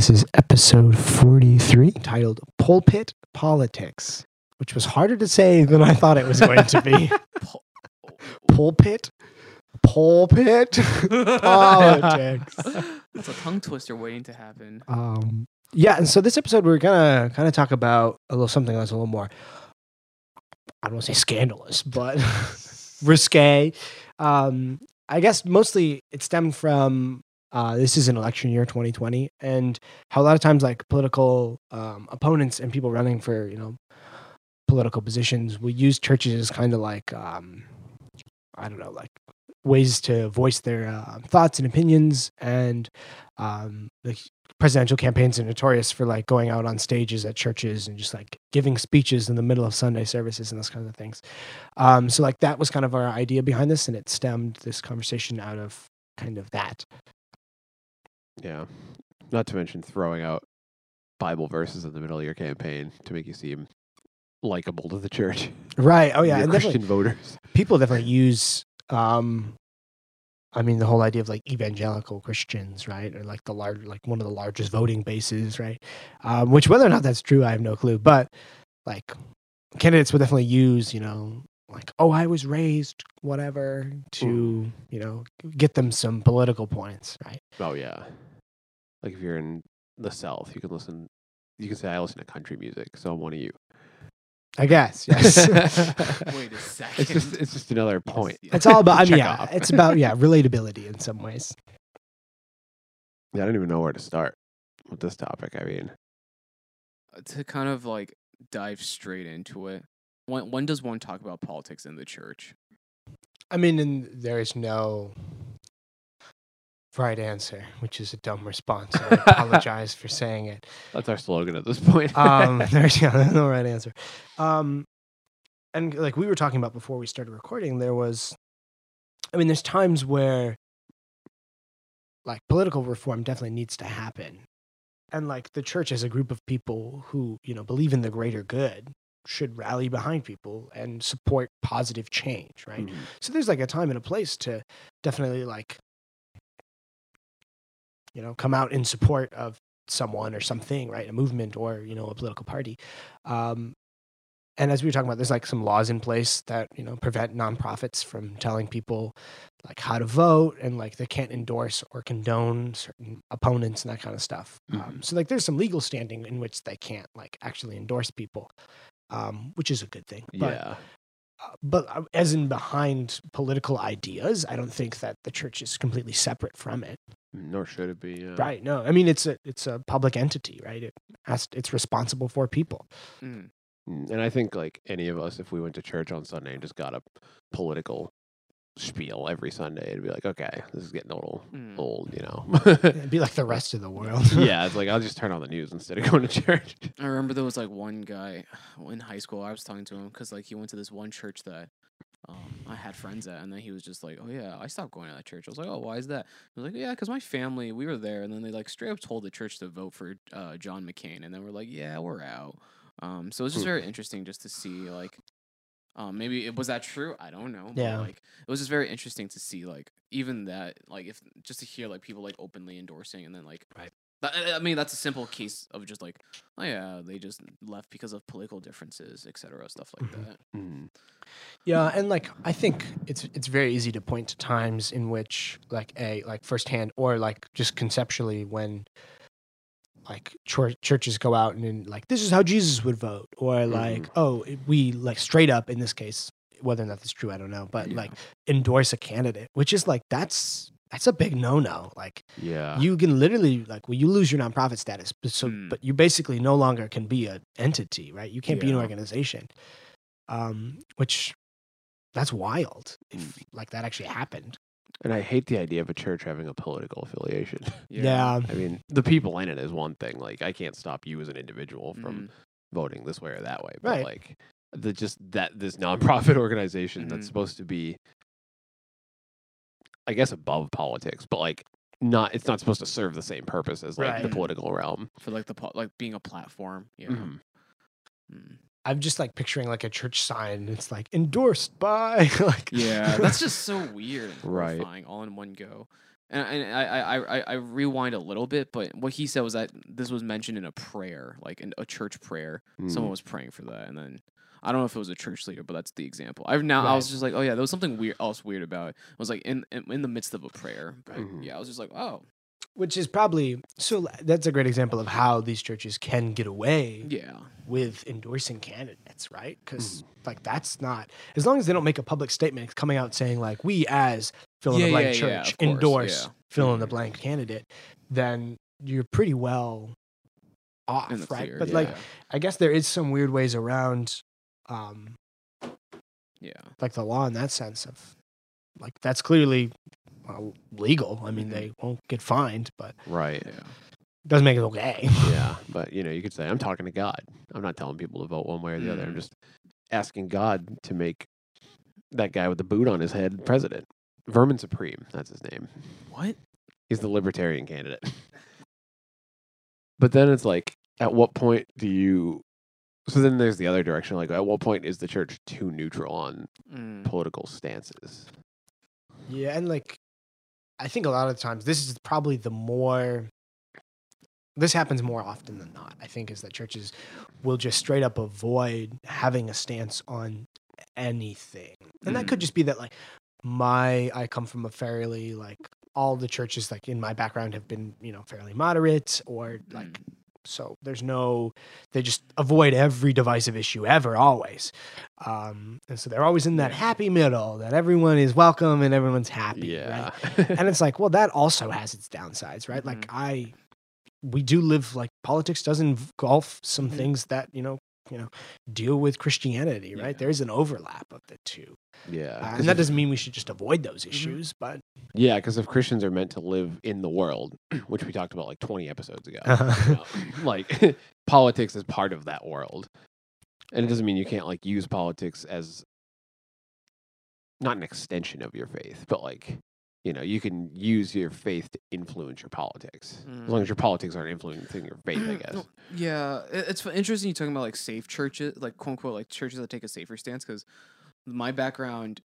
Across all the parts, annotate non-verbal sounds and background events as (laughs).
welcome. This is episode 43 titled Pulpit Politics, which was harder to say than I thought it was going to be. (laughs) Pulpit? Pulpit (laughs) Politics. That's a tongue twister waiting to happen. Um, yeah, and so this episode we're gonna kind of talk about a little something that's a little more I don't want to say scandalous, but (laughs) risque. Um, I guess mostly it stemmed from uh, this is an election year 2020 and how a lot of times like political um, opponents and people running for you know political positions will use churches as kind of like um, i don't know like ways to voice their uh, thoughts and opinions and um, like presidential campaigns are notorious for like going out on stages at churches and just like giving speeches in the middle of sunday services and those kinds of things. Um, so like that was kind of our idea behind this and it stemmed this conversation out of kind of that Yeah. Not to mention throwing out Bible verses in the middle of your campaign to make you seem likable to the church. right (laughs) oh yeah and Christian voters. people definitely use um i mean the whole idea of like evangelical christians right or like the large like one of the largest voting bases right um which whether or not that's true i have no clue but like candidates will definitely use you know like oh i was raised whatever mm. to you know get them some political points right Oh yeah. Like if you're in the South, you can listen you can say I listen to country music, so I'm one of you. i guess yes (laughs) (laughs) Wait a second. It's just it's just another point. yes. it's all about I mean, yeah off. it's about yeah (laughs) relatability in some ways Yeah, I don't even know where to start with this topic. I mean, to kind of like dive straight into it. When when does one talk about politics in the church? I mean, and there is no right answer, which is a dumb response. I (laughs) apologize for saying it. that's our slogan at this point. Um, (laughs) there's yeah, no right answer. Um, and like we were talking about before we started recording, there was, I mean, there's times where like political reform definitely needs to happen, and like the church as a group of people who you know believe in the greater good should rally behind people and support positive change, right? Mhm. So there's like a time and a place to definitely like you know come out in support of someone or something, right? A movement or you know a political party. Um, and as we were talking about, there's like some laws in place that you know prevent nonprofits from telling people like how to vote and like they can't endorse or condone certain opponents and that kind of stuff. Um, Mhm. so like there's some legal standing in which they can't like actually endorse people, um, which is a good thing. But yeah. uh, but uh, as in behind political ideas, I don't think that the church is completely separate from it. Nor should it be. Yeah. Right? No, I mean it's a it's a public entity, right? It has it's responsible for people. Mm, And I think like any of us, if we went to church on Sunday and just got a political spiel every Sunday, it'd be like, okay, this is getting a little Mm. old, you know. It'd be like the (laughs) rest of the world. yeah, (laughs) it's like I'll just turn on the news instead of going to church. I remember there was like one guy in high school. I was talking to him because like he went to this one church that um, I had friends at, and then he was just like, "Oh yeah, I stopped going to that church." I was like, "Oh, why is that?" He was like, "Yeah, because my family we were there, and then they like straight up told the church to vote for uh, John McCain, and then we're like, yeah, we're out." Um, so it was just Hmm. very interesting just to see like. Um, maybe it was that true. I don't know. but, Yeah. like it was just very interesting to see like even that like if just to hear like people like openly endorsing and then like Right. I- I mean that's a simple case of just like oh yeah they just left because of political differences etc stuff like Mhm. that. Mm. Yeah, and like I think it's it's very easy to point to times in which like a like firsthand or like just conceptually when like chur- churches go out and then, like this is how Jesus would vote or like oh we like straight up in this case whether or not that's true I don't know but Yeah. like endorse a candidate which is like that's that's a big no no like Yeah. you can literally like well you lose your nonprofit status but so Mm. but you basically no longer can be an entity right you can't be an organization um which that's wild if Mm. like that actually happened and I hate the idea of a church having a political affiliation. (laughs) yeah, I mean, the people in it is one thing. Like, I can't stop you as an individual from Mhm. voting this way or that way. But Right. like, the just that this nonprofit (laughs) organization Mhm. that's supposed to be, I guess, above politics, but like not. It's not supposed to serve the same purpose as like the Right. political realm. for like the po- like being a platform. Yeah. Mhm. Mm. I'm just like picturing like a church sign it's like endorsed by (laughs) like Yeah, (laughs) that's just so weird, Right. all in one go. and, and I, I I I rewind a little bit, but what he said was that this was mentioned in a prayer, like in a church prayer. Someone Mm. was praying for that, and then I don't know if it was a church leader, but that's the example. I've now I was just like, oh yeah, there was something weird else weird about it. I was like in in, in the midst of a prayer. But Mhm. yeah, I was just like, oh Which is probably so. That's a great example of how these churches can get away yeah, with endorsing candidates, right? Because like that's not as long as they don't make a public statement coming out saying like we as fill in Yeah, the blank yeah, yeah, church course, endorse yeah. fill in the Mhm. blank candidate, then you're pretty well off, right? clear. But yeah, like I guess there is some weird ways around, um, yeah, like the law in that sense of like that's clearly legal. I mean, Mhm. they won't get fined, but Right. yeah. doesn't make it okay. (laughs) Yeah. But you know, you could say, I'm talking to God. I'm not telling people to vote one way or the other. I'm Mm. just asking God to make that guy with the boot on his head president. Vermin Supreme, that's his name. What? He's the libertarian candidate. but then it's like, at what point do you so then there's the other direction, like at what point is the church too neutral on Mm. political stances? Yeah, and like I think a lot of times this is probably the more this happens more often than not. I think is that churches will just straight up avoid having a stance on anything. And that could Mm. just be that like my I come from a fairly like all the churches like in my background have been, you know, fairly moderate or like Mm. So there's no they just avoid every divisive issue ever always um and so they're always in that happy middle that everyone is welcome and everyone's happy Yeah. right? and it's like (laughs) well that also has its downsides right like Mhm. i we do live like politics does engulf some Mhm. things that you know you know deal with christianity right Yeah. there's an overlap of the two yeah. Uh, and that doesn't mean we should just avoid those Mm-hmm. issues but Yeah, because if Christians are meant to live in the world, (clears throat) which we talked about like 20 episodes ago, (laughs) you know, (laughs) like (laughs) politics is part of that world. And it doesn't mean you can't like use politics as not an extension of your faith, but like, you know, you can use your faith to influence your politics. As long Mm. as your politics aren't influencing your faith, I (clears throat) guess. Yeah, it's interesting you talking about like safe churches, like quote unquote, like churches that take a safer stance. Because my background,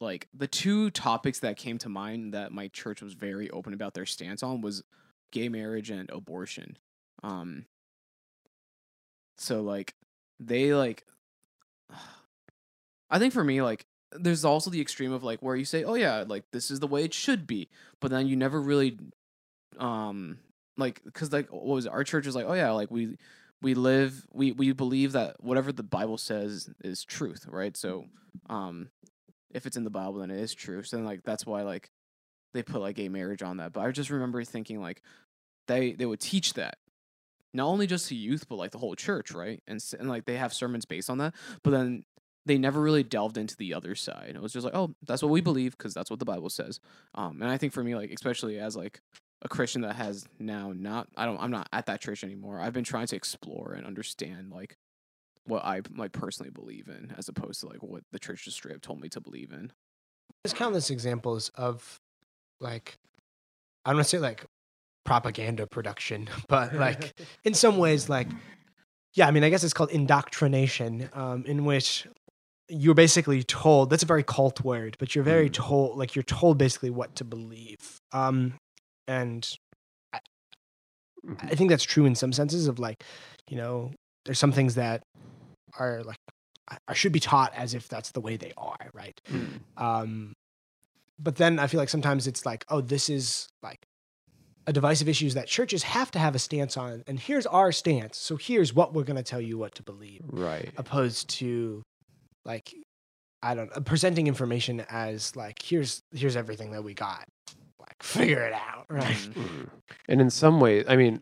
like the two topics that came to mind that my church was very open about their stance on was gay marriage and abortion. Um, so like they like, (sighs) I think for me like there's also the extreme of like where you say, oh yeah, like this is the way it should be, but then you never really, um, like because like what was it? our church is like, oh yeah, like we we live we we believe that whatever the Bible says is truth, right? So, um, if it's in the Bible, then it is true. So then like that's why like they put like gay marriage on that. But I just remember thinking like they they would teach that not only just to youth but like the whole church, right? And and like they have sermons based on that, but then they never really delved into the other side. It was just like, oh, that's what we believe because that's what the Bible says. Um, and I think for me, like especially as like a Christian that has now not, I don't, I'm not at that church anymore. I've been trying to explore and understand like what I like personally believe in, as opposed to like what the church just straight up told me to believe in. there's countless examples of like I don't want to say like propaganda production, (laughs) but like (laughs) in some ways like yeah, I mean I guess it's called indoctrination, um, in which you're basically told that's a very cult word, but you're very Mm. told like you're told basically what to believe. Um, and I, Mhm. I think that's true in some senses of like, you know, there's some things that are like are should be taught as if that's the way they are, right? Um, but then I feel like sometimes it's like, oh, this is like a divisive issues that churches have to have a stance on, and here's our stance. So here's what we're going to tell you what to believe, Right. opposed to like I don't know, presenting information as like here's here's everything that we got, like (laughs) figure it out, right? Mhm. Mhm. And in some ways, I mean,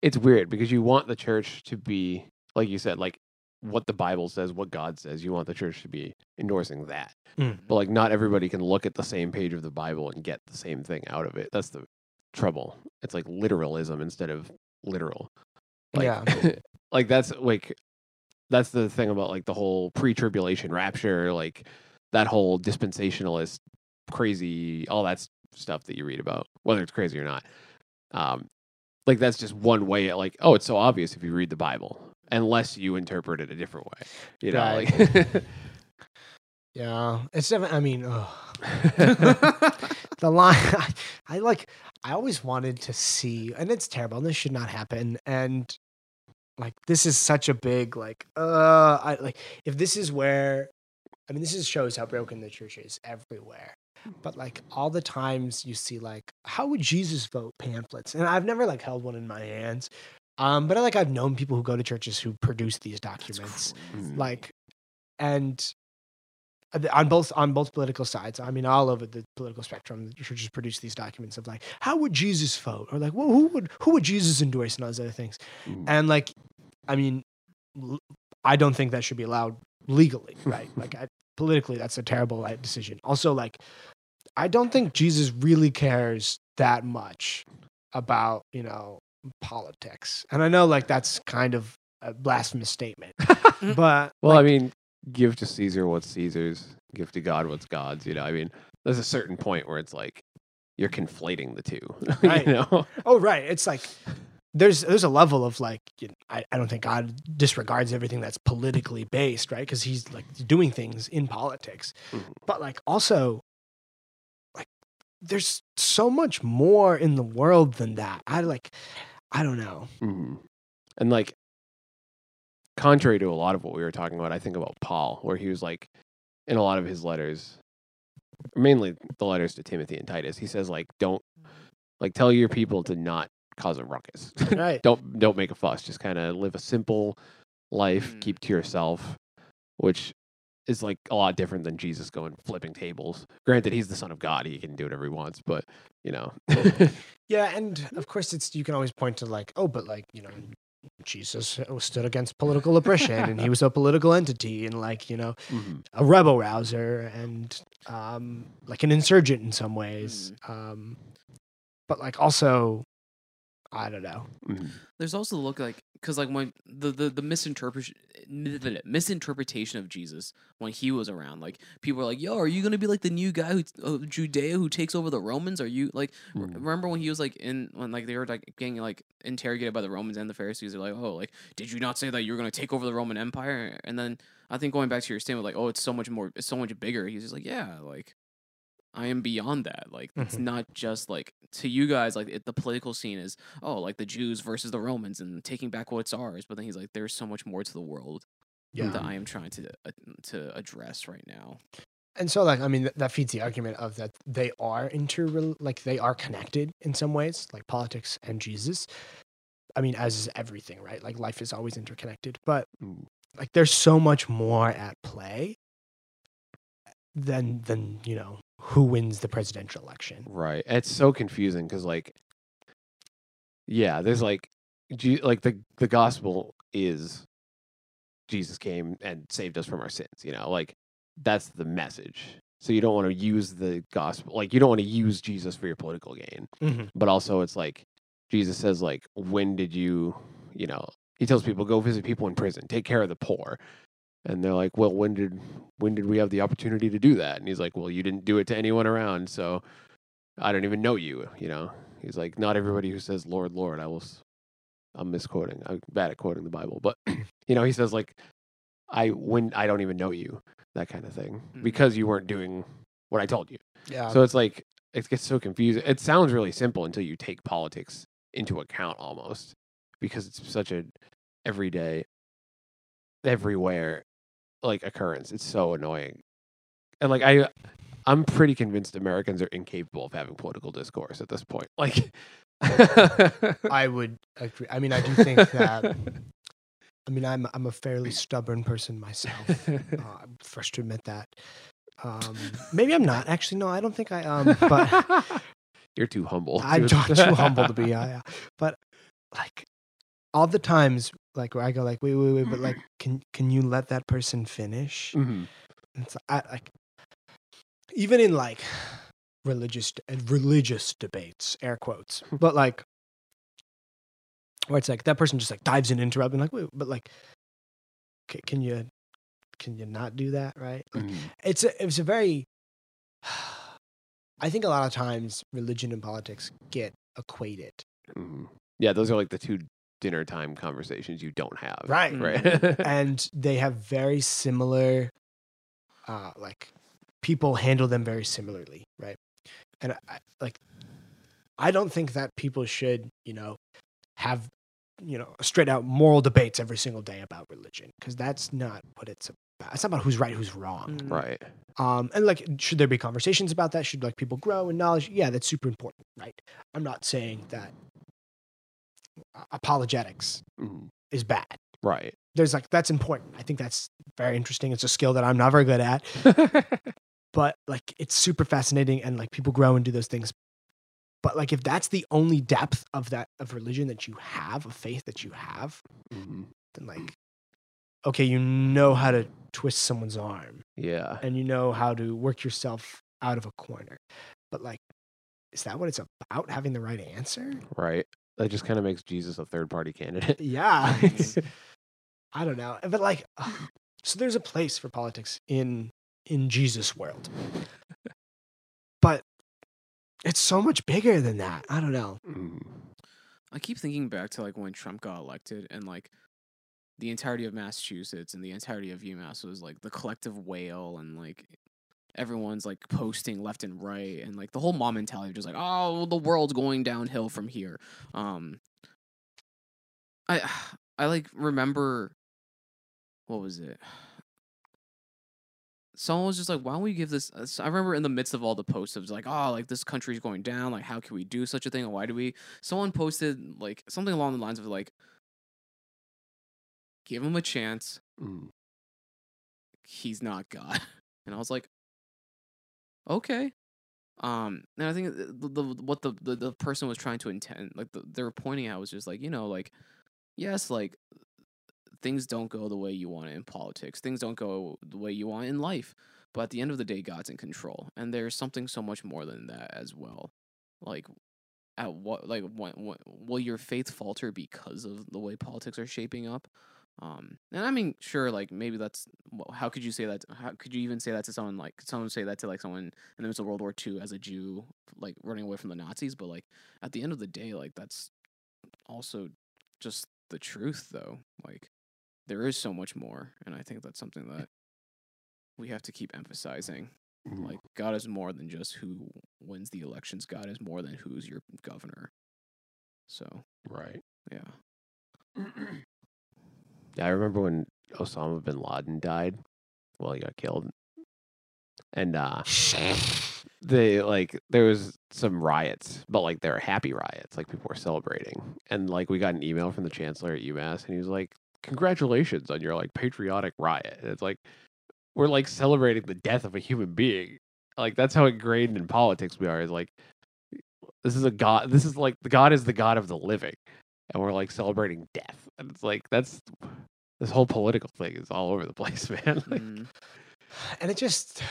it's weird because you want the church to be, like you said, like what the Bible says, what God says. You want the church to be endorsing that. Mm. But like, not everybody can look at the same page of the Bible and get the same thing out of it. That's the trouble. It's like literalism instead of literal. Like, Yeah. (laughs) like that's like that's the thing about like the whole pre-tribulation rapture, like that whole dispensationalist crazy, all that stuff that you read about, whether it's crazy or not. Um, like that's just one way. Like, oh, it's so obvious if you read the Bible, unless you interpret it a different way. You know, Right. like (laughs) Yeah, it's definitely. I mean, (laughs) the line (laughs) I, I like I always wanted to see and it's terrible and this should not happen and like this is such a big like uh I like if this is where I mean this is shows how broken the church is everywhere but like all the times you see like how would Jesus vote pamphlets and I've never like held one in my hands um but I like I've known people who go to churches who produce these documents. Like and uh, on both on both political sides i mean all over the political spectrum the churches produce these documents of like how would jesus vote or like well who would who would jesus endorse and all those other things Mm. and like i mean I don't think that should be allowed legally (laughs) right like I, politically that's a terrible decision also like i don't think jesus really cares that much about you know politics and i know like that's kind of a blasphemous statement (laughs) but Well, like, I mean, give to Caesar what's Caesar's, give to God what's God's. You know, I mean, there's a certain point where it's like you're conflating the two. (laughs) Right. you know, Oh right, it's like there's there's a level of like you know, I, I don't think God disregards everything that's politically based, right? Because he's like doing things in politics, Mhm. but like also like there's so much more in the world than that. I like I don't know. Mhm. and like contrary to a lot of what we were talking about, I think about Paul, where he was like in a lot of his letters, mainly the letters to Timothy and Titus, he says like, don't like tell your people to not cause a ruckus. Right. (laughs) don't don't make a fuss. Just kind of live a simple life. Mm. Keep to yourself, which is like a lot different than Jesus going flipping tables. Granted, he's the son of God; he can do whatever he wants. But you know, (laughs) Yeah, and of course it's you can always point to like oh, but like you know. Jesus stood against political oppression and he (laughs) was a political entity and like, you know, Mhm. a rebel rouser and um, like an insurgent in some ways. Um, but like also, I don't know. There's also the look like because like when the the the misinterpretation misinterpretation of Jesus when he was around, like people were like, "Yo, are you gonna be like the new guy who uh, Judea who takes over the Romans? Are you like r- Mhm. remember when he was like in when like they were like getting like interrogated by the Romans and the Pharisees? They're like, "Oh, like did you not say that you were gonna take over the Roman Empire?" And then I think going back to your statement, like, "Oh, it's so much more, it's so much bigger." He's just like, "Yeah, like." I am beyond that. Like it's Mhm. not just like to you guys. Like it, the political scene is oh, like the Jews versus the Romans and taking back what's ours. But then he's like, there's so much more to the world Yeah. that I am trying to uh, to address right now. And so like I mean th- that feeds the argument of that they are inter like they are connected in some ways, like politics and Jesus. I mean, as is everything, right? Like life is always interconnected, but like there's so much more at play than than you know who wins the presidential election. Right. It's so confusing because, like, yeah, there's like, like the the gospel is Jesus came and saved us from our sins. You know, like that's the message. So you don't want to use the gospel, like you don't want to use Jesus for your political gain. Mm-hmm. But also, it's like Jesus says, like, when did you, you know, he tells people go visit people in prison, take care of the poor. And they're like, well, when did when did we have the opportunity to do that? And he's like, well, you didn't do it to anyone around, so I don't even know you. You know, he's like, not everybody who says Lord, Lord, I will. I'm misquoting. I'm bad at quoting the Bible, but (clears throat) you know, he says like, I when I don't even know you, that kind of thing, Mhm. because you weren't doing what I told you. Yeah. So it's like it gets so confusing. It sounds really simple until you take politics into account almost because it's such a everyday everywhere like occurrence. It's so annoying. And like I I'm pretty convinced Americans are incapable of having political discourse at this point. Like I would agree. I mean, I do think that. (laughs) I mean, I'm I'm a fairly stubborn person myself. Uh, I'm first to admit that. Um, maybe I'm not. Actually, no, I don't think I am. But (laughs) You're too humble. I'm too, too humble to be. (laughs) Yeah, yeah. But like all the times, like where I go, like, wait, wait, wait, but like, (clears throat) can can you let that person finish? Mhm. It's I, like even in like religious religious debates, air quotes, (laughs) but like where it's like that person just like dives in and interrupting, like, wait, but like, ca- can you can you not do that, right? Like, Mhm. it's a, it's a very I think a lot of times religion and politics get equated. Mhm. Yeah, those are like the two dinner time conversations you don't have. Right. Right. (laughs) and they have very similar uh like people handle them very similarly, right? and I, like I don't think that people should, you know, have you know straight out moral debates every single day about religion because that's not what it's about. It's not about who's right, who's wrong. Mm. Right. Um, and like, should there be conversations about that? Should like people grow in knowledge? Yeah, that's super important, right? I'm not saying that apologetics Mhm. is bad. Right. There's like that's important. I think that's very interesting. It's a skill that I'm not very good at, (laughs) but like it's super fascinating and like people grow and do those things. But like if that's the only depth of that of religion that you have, of faith that you have, Mhm. then like okay, you know how to twist someone's arm Yeah. and you know how to work yourself out of a corner. But like, is that what it's about? Having the right answer? Right. That just kind of makes Jesus a third party candidate. (laughs) Yeah. (laughs) Mhm. I don't know. But like, so there's a place for politics in in Jesus world. But it's so much bigger than that. I don't know. Mhm. I keep thinking back to like when Trump got elected and like the entirety of Massachusetts and the entirety of UMass was like the collective wail and like everyone's like posting left and right and like the whole mom mentality of just like oh the world's going downhill from here. Um I I like remember what was it? Someone was just like, "Why don't we give this?" i remember in the midst of all the posts, it was like, "Oh, like this country's going down. Like, how can we do such a thing? And why do we?" Someone posted like something along the lines of like, "Give him a chance. Mhm. He's not God." (laughs) And I was like, "Okay." Um, and I think the, the what the, the the person was trying to intend, like the, they were pointing out, was just like, you know, like, yes, like things don't go the way you want it in politics. Things don't go the way you want in life. But at the end of the day, God's in control, and there's something so much more than that as well. Like, at what like when, when will your faith falter because of the way politics are shaping up? Um, and I mean, sure, like maybe that's how could you say that? How could you even say that to someone like could someone say that to like someone in the midst of World War II as a Jew, like running away from the Nazis? But like at the end of the day, like that's also just the truth, though. Like there is so much more, and I think that's something that we have to keep emphasizing. Mhm. Like God is more than just who wins the elections. God is more than who's your governor. So Right. yeah. (clears throat) Yeah, I remember when Osama bin Laden died. Well, he got killed. And uh (laughs) they like there was some riots, but like they were happy riots, like people were celebrating. And like we got an email from the chancellor at UMass and he was like, Congratulations on your like patriotic riot. And it's like we're like celebrating the death of a human being. Like that's how ingrained in politics we are, is like this is a god this is like the god is the god of the living and we're like celebrating death. And it's like that's this whole political thing is all over the (laughs) place, man. (laughs) Like, Mm. and it just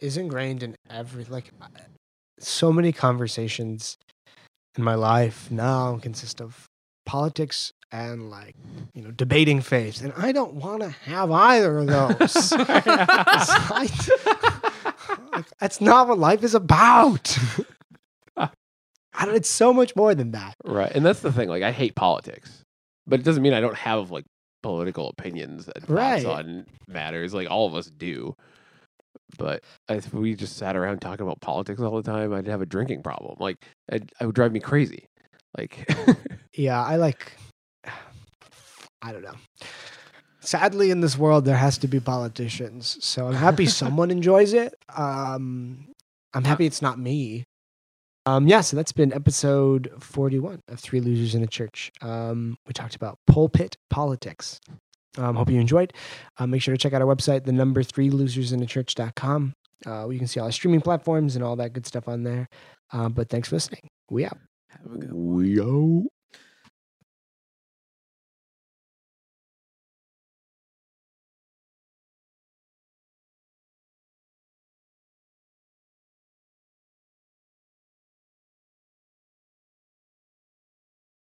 is ingrained in every like so many conversations in my life now consist of politics and like you know debating faith and i don't want to have either of (laughs) those It's like- like, that's not what life is about I don't, it's so much more than that right. And that's the thing. Like I hate politics. But it doesn't mean I don't have like political opinions and thoughts Right. on matters. Like all of us do. But if we just sat around talking about politics all the time, I'd have a drinking problem. Like I'd, it would drive me crazy. Like (laughs) yeah i like i don't know sadly in this world there has to be politicians so i'm happy (laughs) someone enjoys it um i'm happy it's not me um yeah so that's been episode 41 of three losers in a church. Um we talked about pulpit politics. Um hope you enjoyed. Uh, make sure to check out our website the number three losers in a church.com uh, you can see all our streaming platforms and all that good stuff on there. Uh, but thanks for listening. We out. Have a good we out.